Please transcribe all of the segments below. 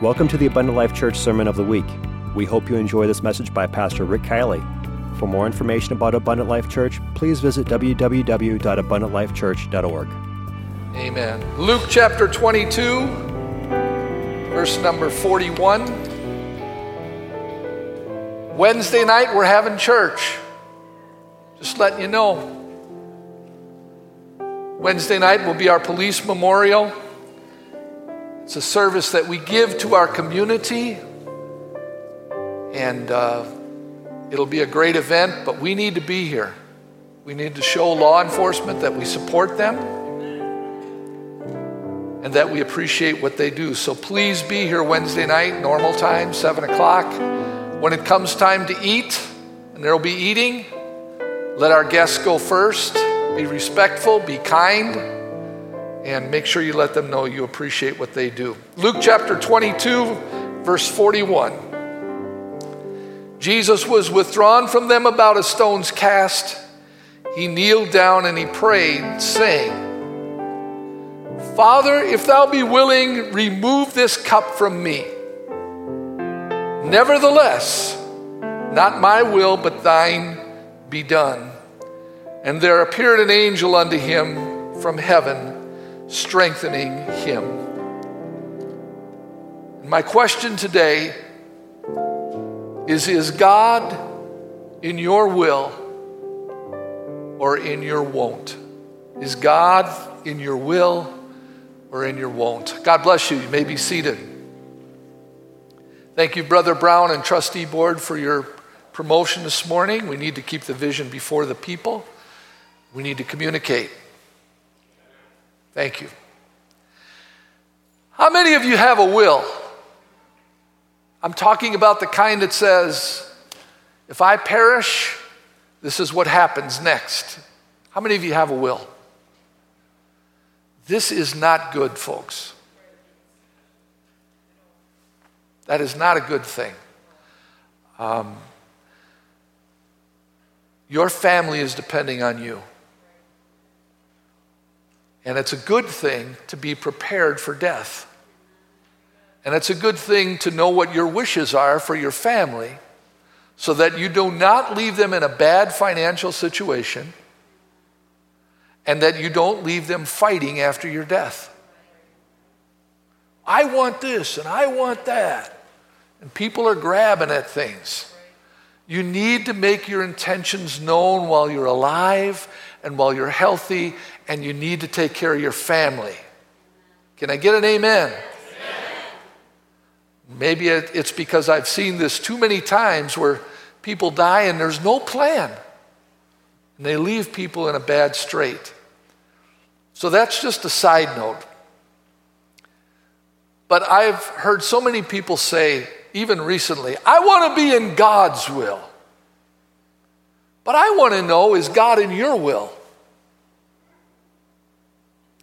Welcome to the Abundant Life Church Sermon of the Week. We hope you enjoy this message by Pastor Rick Kielley. For more information about Abundant Life Church, please visit www.abundantlifechurch.org. Amen. Luke chapter 22, verse number 41. Wednesday night, we're having church. Just letting you know. Wednesday night will be our police memorial. It's a service that we give to our community, and uh, it'll be a great event, but we need to be here. We need to show law enforcement that we support them and that we appreciate what they do. So please be here Wednesday night, normal time, 7 o'clock. When it comes time to eat, and there will be eating, let our guests go first. Be respectful, be kind, and make sure you let them know you appreciate what they do. Luke chapter 22, verse 41. Jesus was withdrawn from them about a stone's cast. He kneeled down and he prayed, saying, Father, if thou be willing, remove this cup from me. Nevertheless, not my will, but thine be done. And there appeared an angel unto him from heaven, strengthening him. My question today is Is God in your will or in your won't? Is God in your will or in your won't? God bless you. You may be seated. Thank you, Brother Brown and Trustee Board, for your promotion this morning. We need to keep the vision before the people. We need to communicate. Thank you. How many of you have a will? I'm talking about the kind that says, if I perish, this is what happens next. How many of you have a will? This is not good, folks. That is not a good thing. Um, your family is depending on you. And it's a good thing to be prepared for death. And it's a good thing to know what your wishes are for your family so that you do not leave them in a bad financial situation and that you don't leave them fighting after your death. I want this and I want that. And people are grabbing at things. You need to make your intentions known while you're alive and while you're healthy, and you need to take care of your family. Can I get an amen? amen. Maybe it's because I've seen this too many times where people die and there's no plan. And they leave people in a bad strait. So that's just a side note. But I've heard so many people say, even recently, I want to be in God's will. But I want to know is God in your will?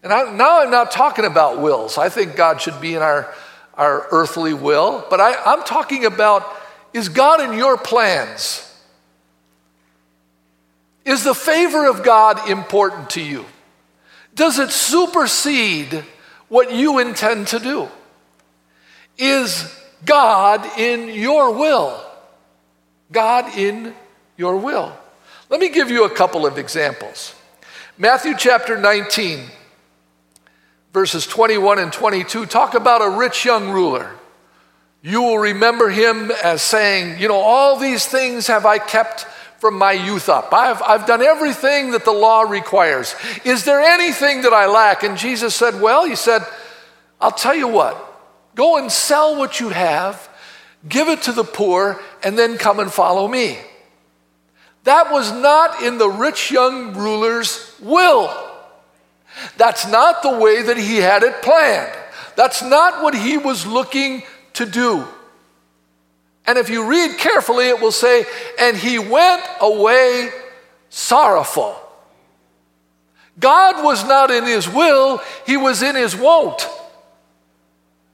And I, now I'm not talking about wills. I think God should be in our, our earthly will, but I, I'm talking about is God in your plans? Is the favor of God important to you? Does it supersede what you intend to do? Is God in your will? God in your will. Let me give you a couple of examples. Matthew chapter 19, verses 21 and 22 talk about a rich young ruler. You will remember him as saying, You know, all these things have I kept from my youth up. I've, I've done everything that the law requires. Is there anything that I lack? And Jesus said, Well, he said, I'll tell you what, go and sell what you have, give it to the poor, and then come and follow me. That was not in the rich young ruler's will. That's not the way that he had it planned. That's not what he was looking to do. And if you read carefully, it will say, and he went away sorrowful. God was not in his will, he was in his won't.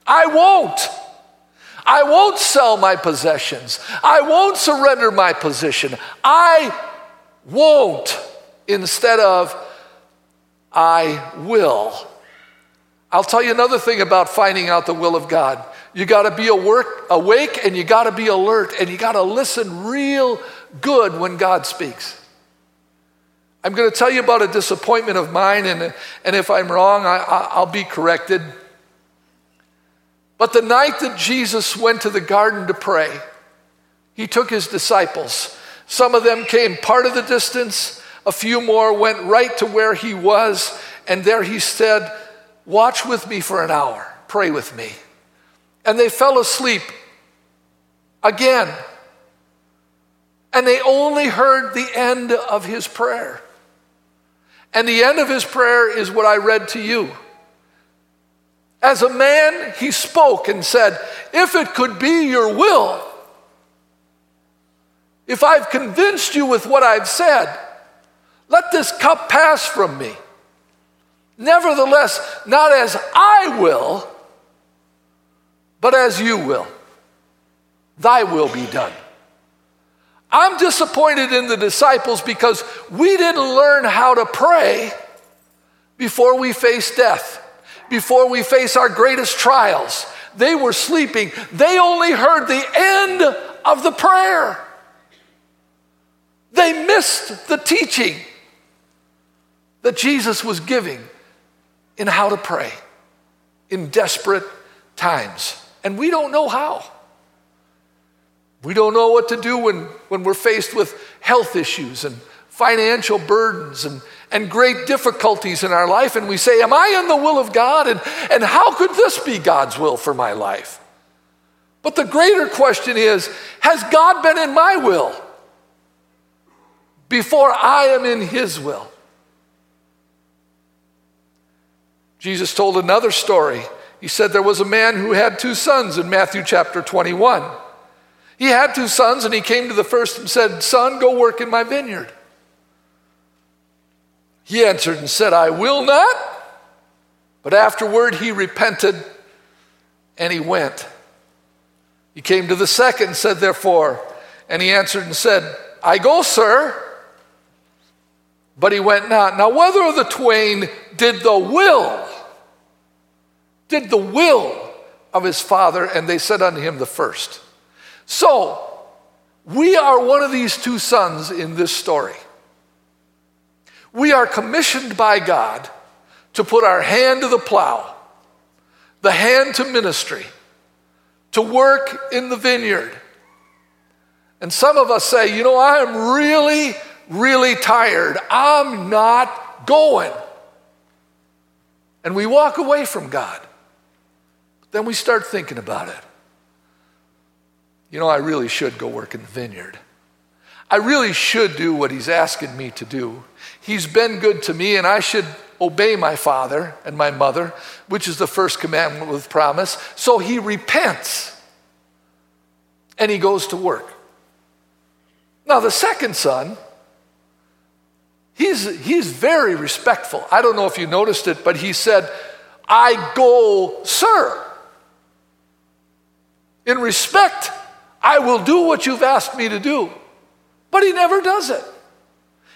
I won't. I won't sell my possessions. I won't surrender my position. I won't instead of I will. I'll tell you another thing about finding out the will of God. You got to be awake and you got to be alert and you got to listen real good when God speaks. I'm going to tell you about a disappointment of mine, and, and if I'm wrong, I, I'll be corrected. But the night that Jesus went to the garden to pray, he took his disciples. Some of them came part of the distance, a few more went right to where he was, and there he said, Watch with me for an hour, pray with me. And they fell asleep again. And they only heard the end of his prayer. And the end of his prayer is what I read to you. As a man, he spoke and said, If it could be your will, if I've convinced you with what I've said, let this cup pass from me. Nevertheless, not as I will, but as you will. Thy will be done. I'm disappointed in the disciples because we didn't learn how to pray before we face death, before we face our greatest trials. They were sleeping, they only heard the end of the prayer. They missed the teaching that Jesus was giving in how to pray in desperate times. And we don't know how. We don't know what to do when, when we're faced with health issues and financial burdens and, and great difficulties in our life. And we say, Am I in the will of God? And, and how could this be God's will for my life? But the greater question is Has God been in my will before I am in His will? Jesus told another story. He said there was a man who had two sons in Matthew chapter 21. He had two sons, and he came to the first and said, Son, go work in my vineyard. He answered and said, I will not. But afterward he repented and he went. He came to the second and said, Therefore, and he answered and said, I go, sir. But he went not. Now, whether of the twain did the will, did the will of his father, and they said unto him, The first. So, we are one of these two sons in this story. We are commissioned by God to put our hand to the plow, the hand to ministry, to work in the vineyard. And some of us say, you know, I am really, really tired. I'm not going. And we walk away from God. Then we start thinking about it you know, I really should go work in the vineyard. I really should do what he's asking me to do. He's been good to me, and I should obey my father and my mother, which is the first commandment with promise. So he repents and he goes to work. Now, the second son, he's, he's very respectful. I don't know if you noticed it, but he said, I go, sir. In respect I will do what you've asked me to do. But he never does it.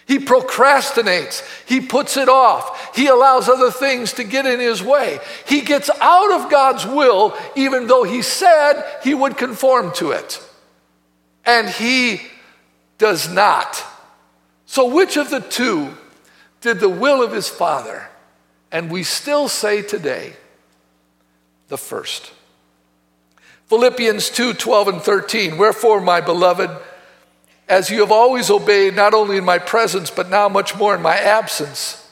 He procrastinates. He puts it off. He allows other things to get in his way. He gets out of God's will, even though he said he would conform to it. And he does not. So, which of the two did the will of his father? And we still say today, the first. Philippians 2 12 and 13. Wherefore, my beloved, as you have always obeyed, not only in my presence, but now much more in my absence,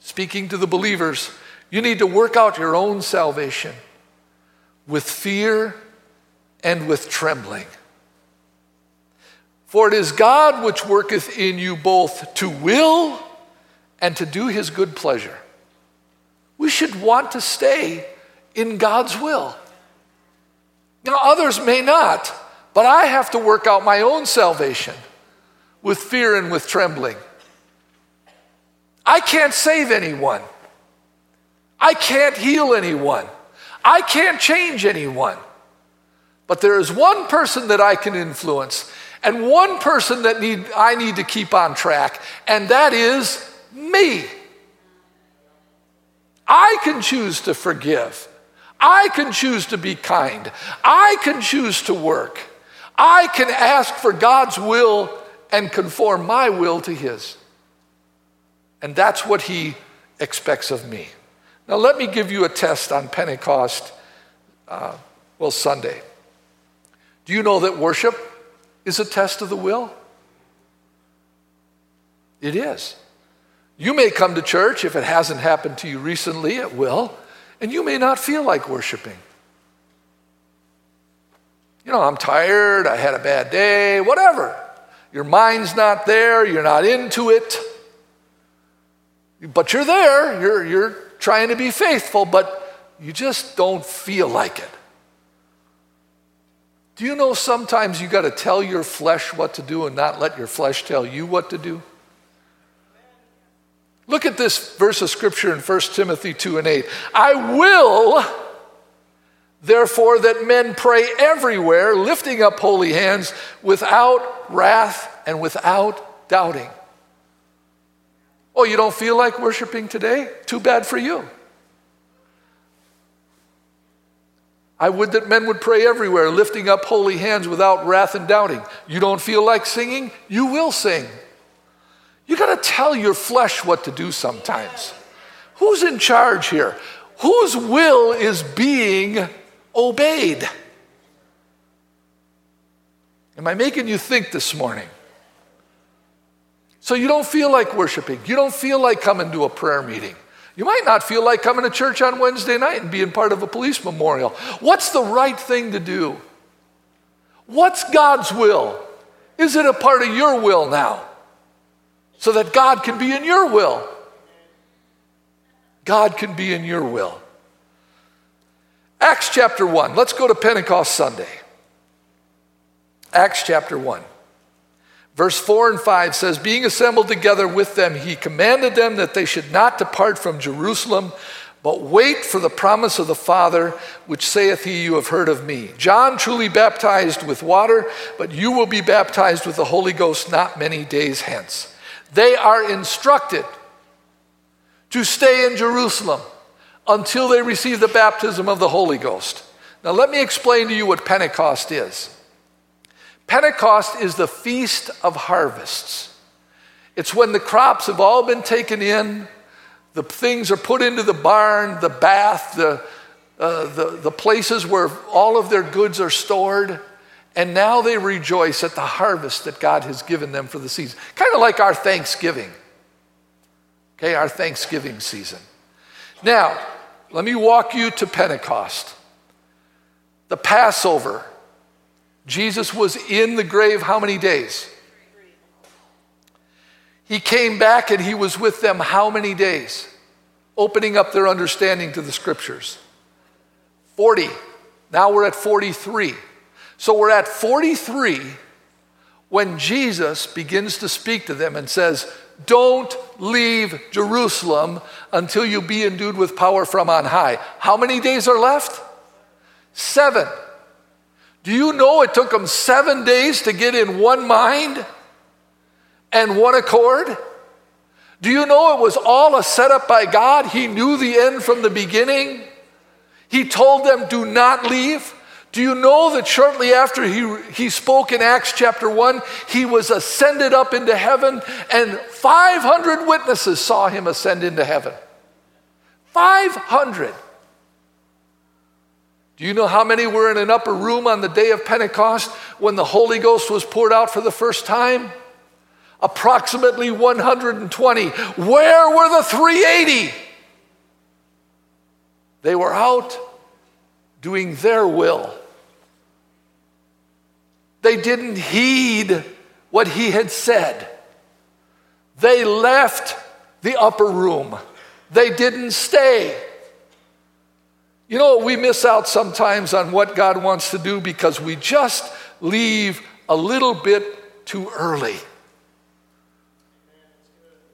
speaking to the believers, you need to work out your own salvation with fear and with trembling. For it is God which worketh in you both to will and to do his good pleasure. We should want to stay in God's will. Others may not, but I have to work out my own salvation with fear and with trembling. I can't save anyone. I can't heal anyone. I can't change anyone. But there is one person that I can influence and one person that need, I need to keep on track, and that is me. I can choose to forgive. I can choose to be kind. I can choose to work. I can ask for God's will and conform my will to His. And that's what He expects of me. Now, let me give you a test on Pentecost, uh, well, Sunday. Do you know that worship is a test of the will? It is. You may come to church, if it hasn't happened to you recently, it will, and you may not feel like worshiping. You know, I'm tired, I had a bad day, whatever. Your mind's not there, you're not into it. But you're there, you're, you're trying to be faithful, but you just don't feel like it. Do you know sometimes you got to tell your flesh what to do and not let your flesh tell you what to do? Look at this verse of scripture in 1 Timothy 2 and 8. I will, therefore, that men pray everywhere, lifting up holy hands without wrath and without doubting. Oh, you don't feel like worshiping today? Too bad for you. I would that men would pray everywhere, lifting up holy hands without wrath and doubting. You don't feel like singing? You will sing. You got to tell your flesh what to do sometimes. Who's in charge here? Whose will is being obeyed? Am I making you think this morning? So you don't feel like worshiping. You don't feel like coming to a prayer meeting. You might not feel like coming to church on Wednesday night and being part of a police memorial. What's the right thing to do? What's God's will? Is it a part of your will now? So that God can be in your will. God can be in your will. Acts chapter 1. Let's go to Pentecost Sunday. Acts chapter 1. Verse 4 and 5 says, Being assembled together with them, he commanded them that they should not depart from Jerusalem, but wait for the promise of the Father, which saith he, You have heard of me. John truly baptized with water, but you will be baptized with the Holy Ghost not many days hence. They are instructed to stay in Jerusalem until they receive the baptism of the Holy Ghost. Now, let me explain to you what Pentecost is. Pentecost is the feast of harvests. It's when the crops have all been taken in, the things are put into the barn, the bath, the, uh, the, the places where all of their goods are stored, and now they rejoice at the harvest that God has given them for the season. Kind of like our Thanksgiving. Okay, our Thanksgiving season. Now, let me walk you to Pentecost. The Passover Jesus was in the grave how many days? He came back and he was with them how many days? Opening up their understanding to the scriptures. 40. Now we're at 43. So we're at 43 when Jesus begins to speak to them and says, Don't leave Jerusalem until you be endued with power from on high. How many days are left? Seven. Do you know it took them seven days to get in one mind and one accord? Do you know it was all a setup by God? He knew the end from the beginning. He told them, Do not leave. Do you know that shortly after he, he spoke in Acts chapter 1, he was ascended up into heaven, and 500 witnesses saw him ascend into heaven? 500. Do you know how many were in an upper room on the day of Pentecost when the Holy Ghost was poured out for the first time? Approximately 120. Where were the 380? They were out doing their will. They didn't heed what he had said. They left the upper room. They didn't stay. You know, we miss out sometimes on what God wants to do because we just leave a little bit too early.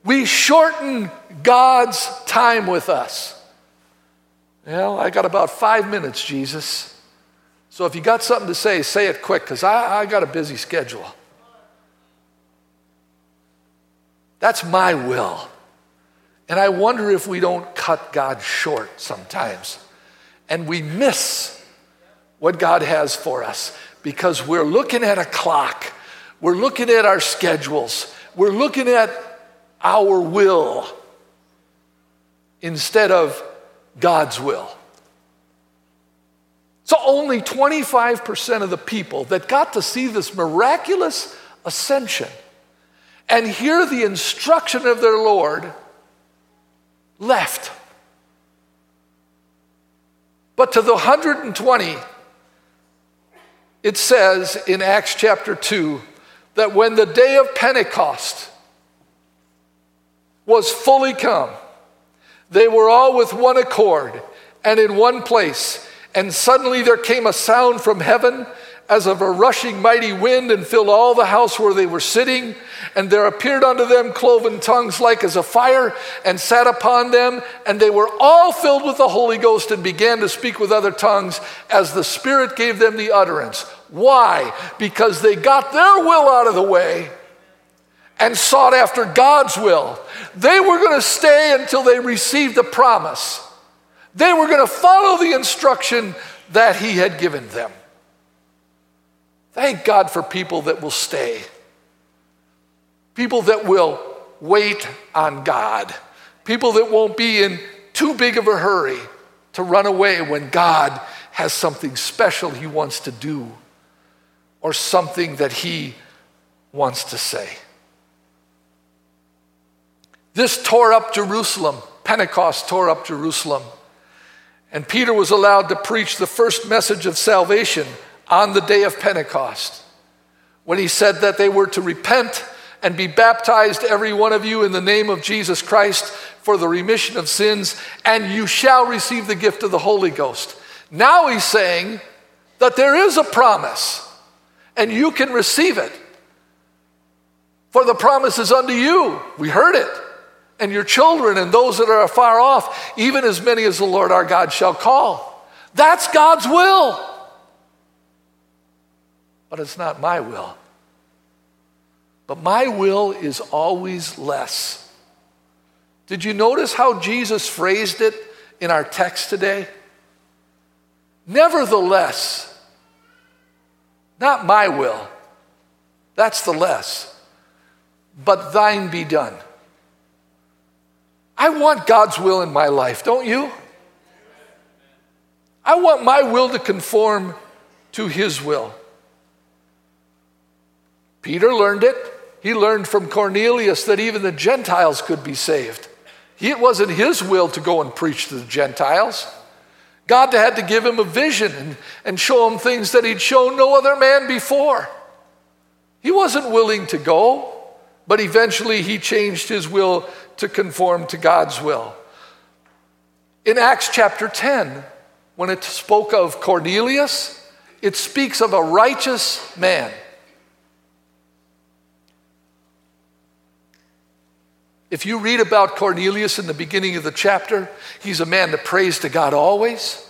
We shorten God's time with us. Well, I got about five minutes, Jesus. So if you got something to say, say it quick because I, I got a busy schedule. That's my will. And I wonder if we don't cut God short sometimes and we miss what God has for us because we're looking at a clock, we're looking at our schedules, we're looking at our will instead of God's will. So, only 25% of the people that got to see this miraculous ascension and hear the instruction of their Lord left. But to the 120, it says in Acts chapter 2 that when the day of Pentecost was fully come, they were all with one accord and in one place. And suddenly there came a sound from heaven as of a rushing mighty wind and filled all the house where they were sitting. And there appeared unto them cloven tongues like as a fire and sat upon them. And they were all filled with the Holy Ghost and began to speak with other tongues as the Spirit gave them the utterance. Why? Because they got their will out of the way and sought after God's will. They were going to stay until they received the promise. They were going to follow the instruction that He had given them. Thank God for people that will stay, people that will wait on God, people that won't be in too big of a hurry to run away when God has something special He wants to do or something that He wants to say. This tore up Jerusalem. Pentecost tore up Jerusalem. And Peter was allowed to preach the first message of salvation on the day of Pentecost when he said that they were to repent and be baptized, every one of you, in the name of Jesus Christ for the remission of sins, and you shall receive the gift of the Holy Ghost. Now he's saying that there is a promise, and you can receive it. For the promise is unto you. We heard it and your children and those that are afar off, even as many as the Lord our God shall call. That's God's will. But it's not my will. But my will is always less. Did you notice how Jesus phrased it in our text today? Nevertheless, not my will, that's the less, but thine be done. I want God's will in my life, don't you? I want my will to conform to His will. Peter learned it. He learned from Cornelius that even the Gentiles could be saved. It wasn't his will to go and preach to the Gentiles. God had to give him a vision and, show him things that he'd shown no other man before. He wasn't willing to go, but eventually he changed his will to conform to God's will. In Acts chapter 10, when it spoke of Cornelius, it speaks of a righteous man. If you read about Cornelius in the beginning of the chapter, he's a man that prays to God always.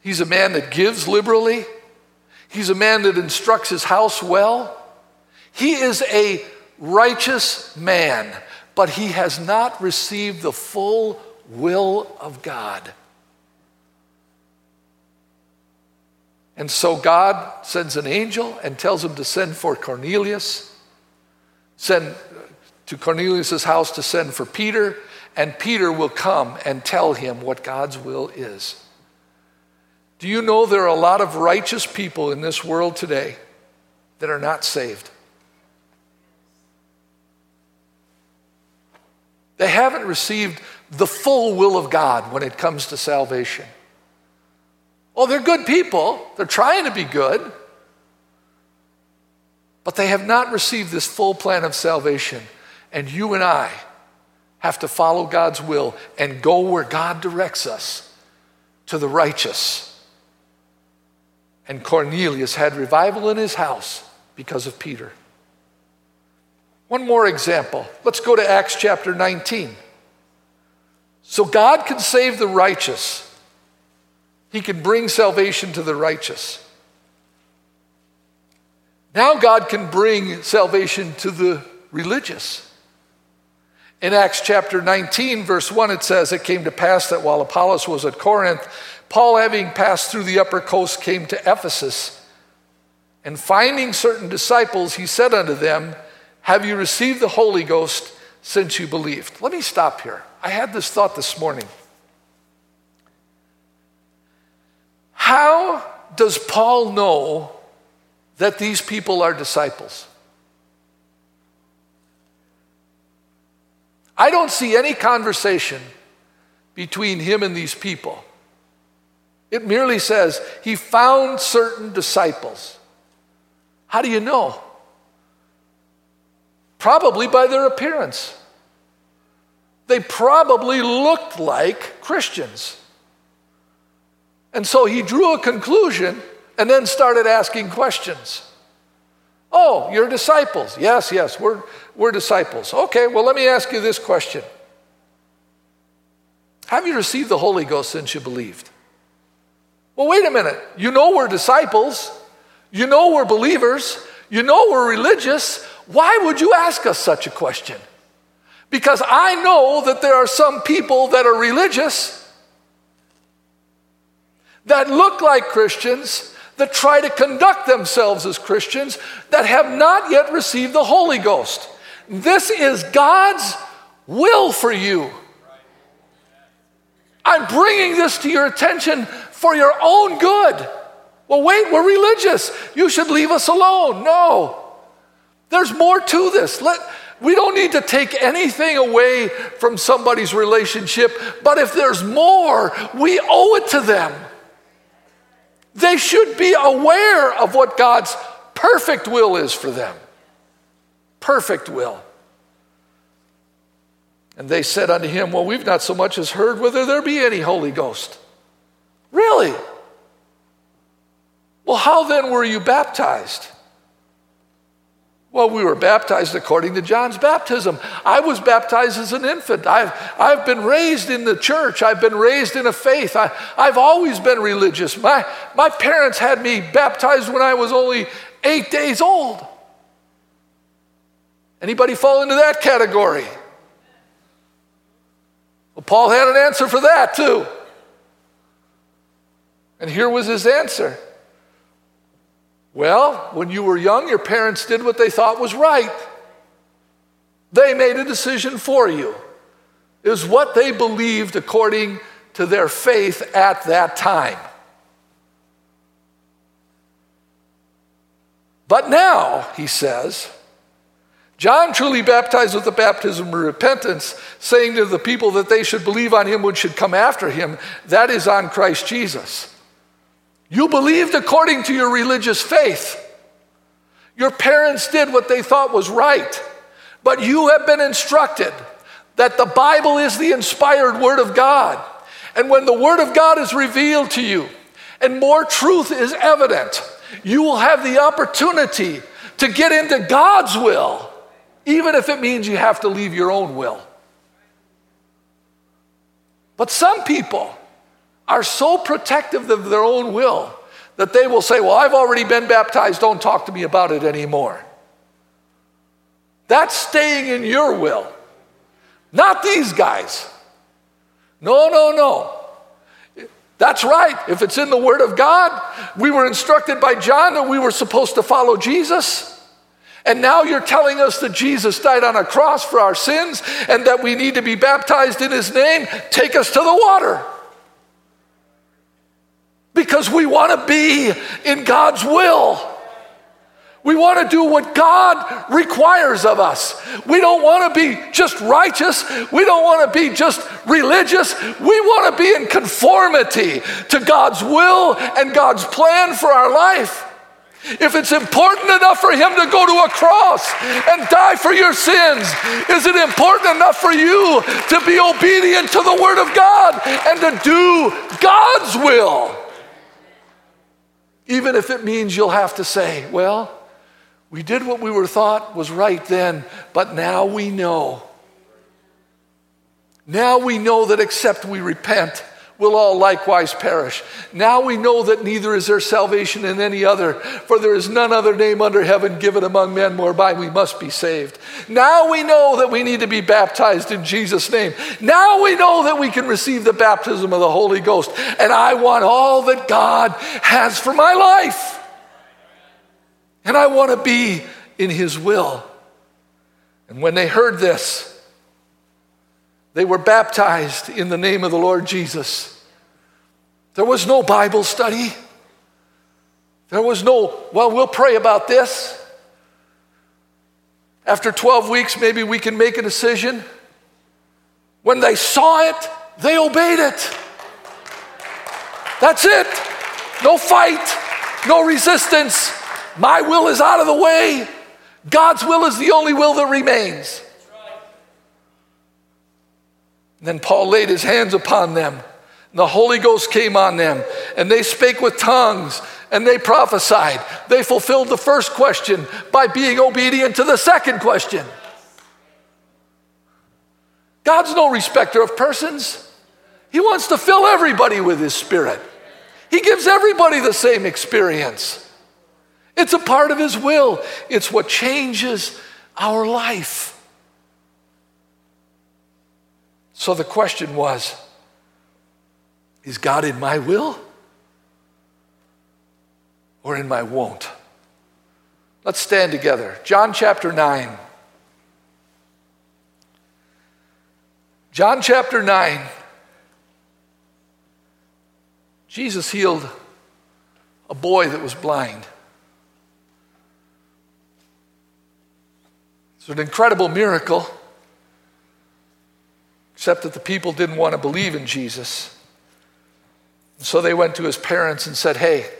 He's a man that gives liberally. He's a man that instructs his house well. He is a righteous man, but he has not received the full will of God. And so God sends an angel and tells him to send for Cornelius, send to Cornelius' house to send for Peter, and Peter will come and tell him what God's will is. Do you know there are a lot of righteous people in this world today that are not saved? They haven't received the full will of God when it comes to salvation. Oh, they're good people, they're trying to be good, but they have not received this full plan of salvation. And you and I have to follow God's will and go where God directs us to the righteous. And Cornelius had revival in his house because of Peter. One more example. Let's go to Acts chapter 19. So God can save the righteous, He can bring salvation to the righteous. Now God can bring salvation to the religious. In Acts chapter 19, verse 1, it says, It came to pass that while Apollos was at Corinth, Paul, having passed through the upper coast, came to Ephesus. And finding certain disciples, he said unto them, Have you received the Holy Ghost since you believed? Let me stop here. I had this thought this morning. How does Paul know that these people are disciples? I don't see any conversation between him and these people. It merely says he found certain disciples. How do you know? Probably by their appearance. They probably looked like Christians. And so he drew a conclusion and then started asking questions. Oh, you're disciples. Yes, yes, we're, we're disciples. Okay, well, let me ask you this question Have you received the Holy Ghost since you believed? Well, wait a minute. You know we're disciples, you know we're believers, you know we're religious. Why would you ask us such a question? Because I know that there are some people that are religious that look like Christians that try to conduct themselves as Christians that have not yet received the Holy Ghost. This is God's will for you. I'm bringing this to your attention for your own good. Well, wait, we're religious. You should leave us alone. No. There's more to this. Let, we don't need to take anything away from somebody's relationship, but if there's more, we owe it to them. They should be aware of what God's perfect will is for them. Perfect will. And they said unto him, Well, we've not so much as heard whether there be any Holy Ghost. Really? Well, how then were you baptized? Well, we were baptized according to John's baptism. I was baptized as an infant. I've, I've been raised in the church. I've been raised in a faith. I, I've always been religious. My, my parents had me baptized when I was only eight days old. Anybody fall into that category? Well, Paul had an answer for that too. And here was his answer. Well, when you were young, your parents did what they thought was right. They made a decision for you. It was what they believed according to their faith at that time. But now, he says, John truly baptized with the baptism of repentance, saying to the people that they should believe on him which should come after him, that is on Christ Jesus. You believed according to your religious faith. Your parents did what they thought was right, but you have been instructed that the Bible is the inspired Word of God. And when the Word of God is revealed to you and more truth is evident, you will have the opportunity to get into God's will, even if it means you have to leave your own will. But some people, are so protective of their own will that they will say, Well, I've already been baptized, don't talk to me about it anymore. That's staying in your will, not these guys. No, no, no. That's right. If it's in the Word of God, we were instructed by John that we were supposed to follow Jesus. And now you're telling us that Jesus died on a cross for our sins and that we need to be baptized in His name. Take us to the water because we want to be in God's will. We want to do what God requires of us. We don't want to be just righteous. We don't want to be just religious. We want to be in conformity to God's will and God's plan for our life. If it's important enough for Him to go to a cross and die for your sins, is it important enough for you to be obedient to the Word of God and to do God's will? Even if it means you'll have to say, well, we did what we were thought was right then, but now we know. Now we know that except we repent, will all likewise perish. Now we know that neither is there salvation in any other, for there is none other name under heaven given among men whereby we must be saved. Now we know that we need to be baptized in Jesus' name. Now we know that we can receive the baptism of the Holy Ghost. And I want all that God has for my life. And I want to be in His will. And when they heard this, they were baptized in the name of the Lord Jesus. There was no Bible study. There was no, well, we'll pray about this. After 12 weeks, maybe we can make a decision. When they saw it, they obeyed it. That's it. No fight, no resistance. My will is out of the way. God's will is the only will that remains. Then Paul laid his hands upon them. And the Holy Ghost came on them, and they spake with tongues, and they prophesied. They fulfilled the first question by being obedient to the second question. God's no respecter of persons. He wants to fill everybody with His Spirit. He gives everybody the same experience. It's a part of His will, it's what changes our life. So the question was Is God in my will or in my won't? Let's stand together. John chapter 9. John chapter 9. Jesus healed a boy that was blind. It's an incredible miracle, except that the people didn't want to believe in Jesus. So they went to his parents and said, Hey,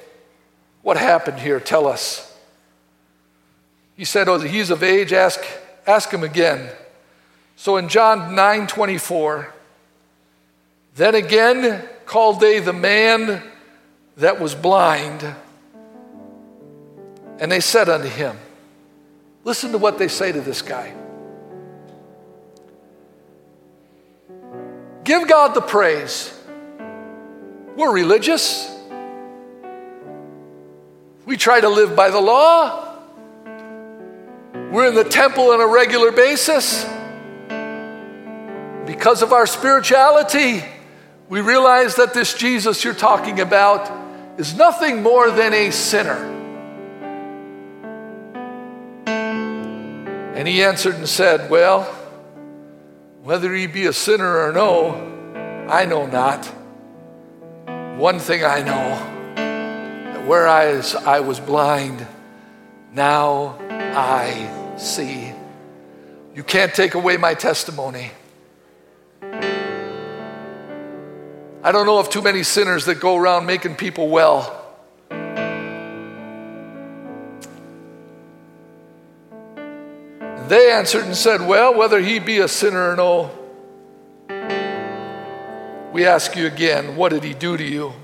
what happened here? Tell us. He said, Oh, he's of age, ask, ask him again. So in John 9 24, then again called they the man that was blind, and they said unto him, Listen to what they say to this guy. Give God the praise. We're religious. We try to live by the law. We're in the temple on a regular basis. Because of our spirituality, we realize that this Jesus you're talking about is nothing more than a sinner. And he answered and said, Well, whether he be a sinner or no, I know not. One thing I know that whereas I was blind, now I see. You can't take away my testimony. I don't know of too many sinners that go around making people well. They answered and said, Well, whether he be a sinner or no, we ask you again, what did he do to you?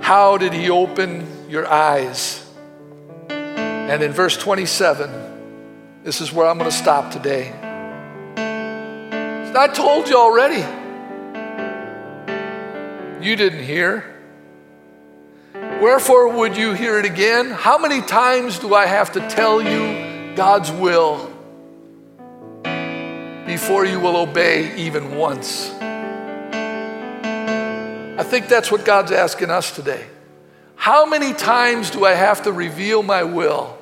How did he open your eyes? And in verse 27, this is where I'm going to stop today. I told you already. You didn't hear. Wherefore would you hear it again? How many times do I have to tell you God's will before you will obey even once? I think that's what God's asking us today. How many times do I have to reveal my will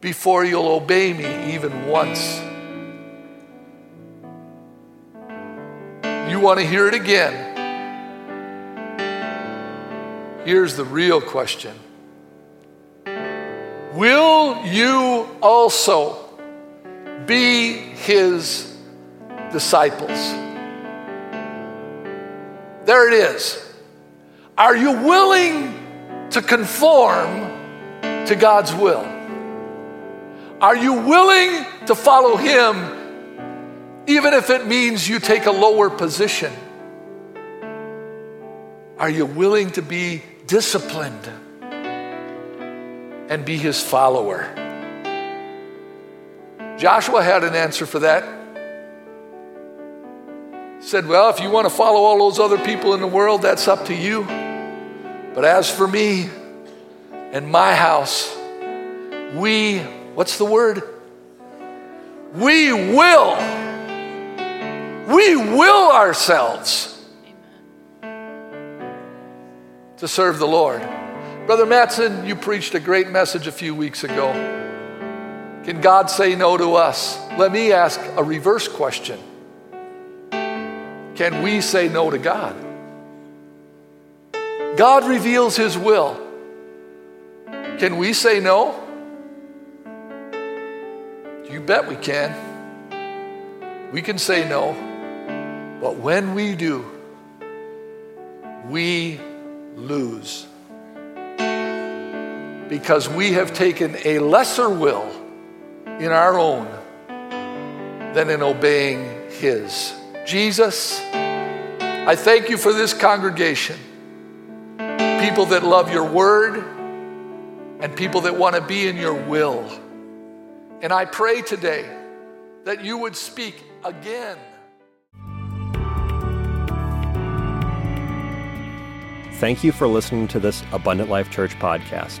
before you'll obey me even once? You want to hear it again? Here's the real question Will you also be his disciples? There it is. Are you willing to conform to God's will? Are you willing to follow him even if it means you take a lower position? Are you willing to be disciplined and be his follower. Joshua had an answer for that. said, Well, if you want to follow all those other people in the world, that's up to you. But as for me and my house, we, what's the word? We will. We will ourselves to serve the Lord. Brother Matson, you preached a great message a few weeks ago. Can God say no to us? Let me ask a reverse question Can we say no to God? God reveals His will. Can we say no? You bet we can. We can say no. But when we do, we lose. Because we have taken a lesser will in our own than in obeying His. Jesus, I thank you for this congregation. People that love your word and people that want to be in your will. And I pray today that you would speak again. Thank you for listening to this Abundant Life Church podcast.